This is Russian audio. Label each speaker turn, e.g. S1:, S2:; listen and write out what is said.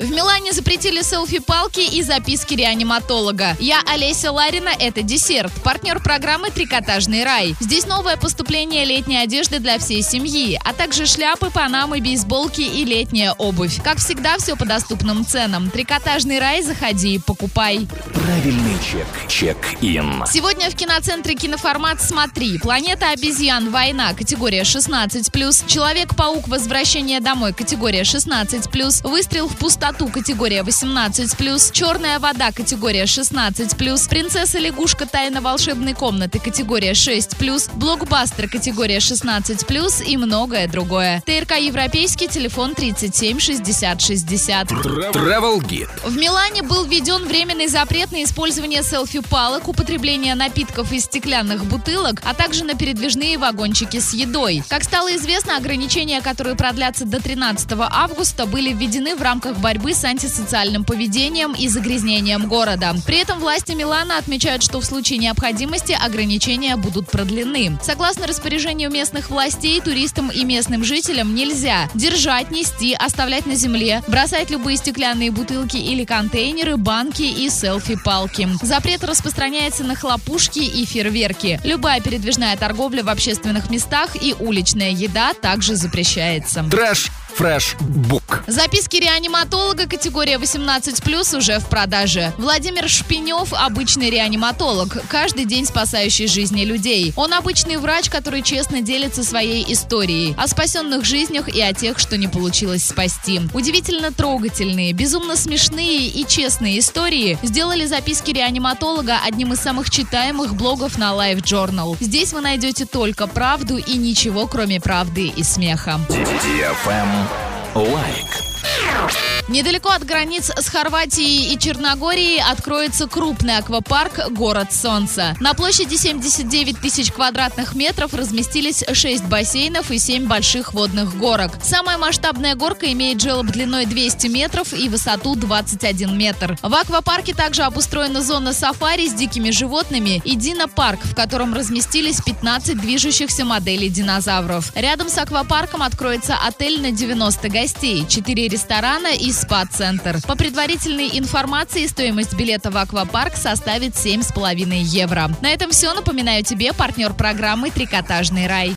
S1: В Милане запретили селфи-палки и записки реаниматолога. Я Олеся Ларина, это десерт. Партнер программы «Трикотажный рай». Здесь новое поступление летней одежды для всей семьи, а также шляпы, панамы, бейсболки и летняя обувь. Как всегда, все по доступным ценам. «Трикотажный рай» заходи и покупай.
S2: Правильный чек. Чек-ин.
S1: Сегодня в киноцентре киноформат «Смотри». «Планета обезьян. Война» категория 16+, «Человек-паук. Возвращение домой» категория 16+, «Выстрел в пустоту» категория 18+, «Черная вода» категория 16+, «Принцесса лягушка. Тайна волшебной комнаты» категория 6+, «Блокбастер» категория 16+, и многое другое. ТРК «Европейский», телефон 37 60 60.
S2: Travel Guide.
S1: В Милане был введен временный запрет на использование селфи-палок, употребление напитков из стеклянных бутылок, а также на передвижные вагончики с едой. Как стало известно, ограничения, которые продлятся до 13 августа, были введены в рамках борьбы с антисоциальным поведением и загрязнением города. При этом власти Милана отмечают, что в случае необходимости ограничения будут продлены. Согласно распоряжению местных властей, туристам и местным жителям нельзя держать, нести, оставлять на земле, бросать любые стеклянные бутылки или контейнеры, банки и селфи-палки. Запрет распространяется на хлопушки и фейерверки. Любая передвижная торговля в общественных местах и уличная еда также запрещается.
S2: Trash Fresh Book.
S1: Записки реаниматолога категория 18+, уже в продаже. Владимир Шпинев – обычный реаниматолог, каждый день спасающий жизни людей. Он обычный врач, который честно делится своей историей о спасенных жизнях и о тех, что не получилось спасти. Удивительно трогательные, безумно смешные и честные истории сделали записки реаниматолога одним из самых читаемых блогов на LiveJournal. Здесь вы найдете только правду и ничего, кроме правды и смеха.
S2: Awake.
S1: Недалеко от границ с Хорватией и Черногорией откроется крупный аквапарк «Город Солнца». На площади 79 тысяч квадратных метров разместились 6 бассейнов и 7 больших водных горок. Самая масштабная горка имеет желоб длиной 200 метров и высоту 21 метр. В аквапарке также обустроена зона сафари с дикими животными и динопарк, в котором разместились 15 движущихся моделей динозавров. Рядом с аквапарком откроется отель на 90 гостей, 4 ресторана и спа-центр. По предварительной информации, стоимость билета в аквапарк составит 7,5 евро. На этом все. Напоминаю тебе партнер программы «Трикотажный рай».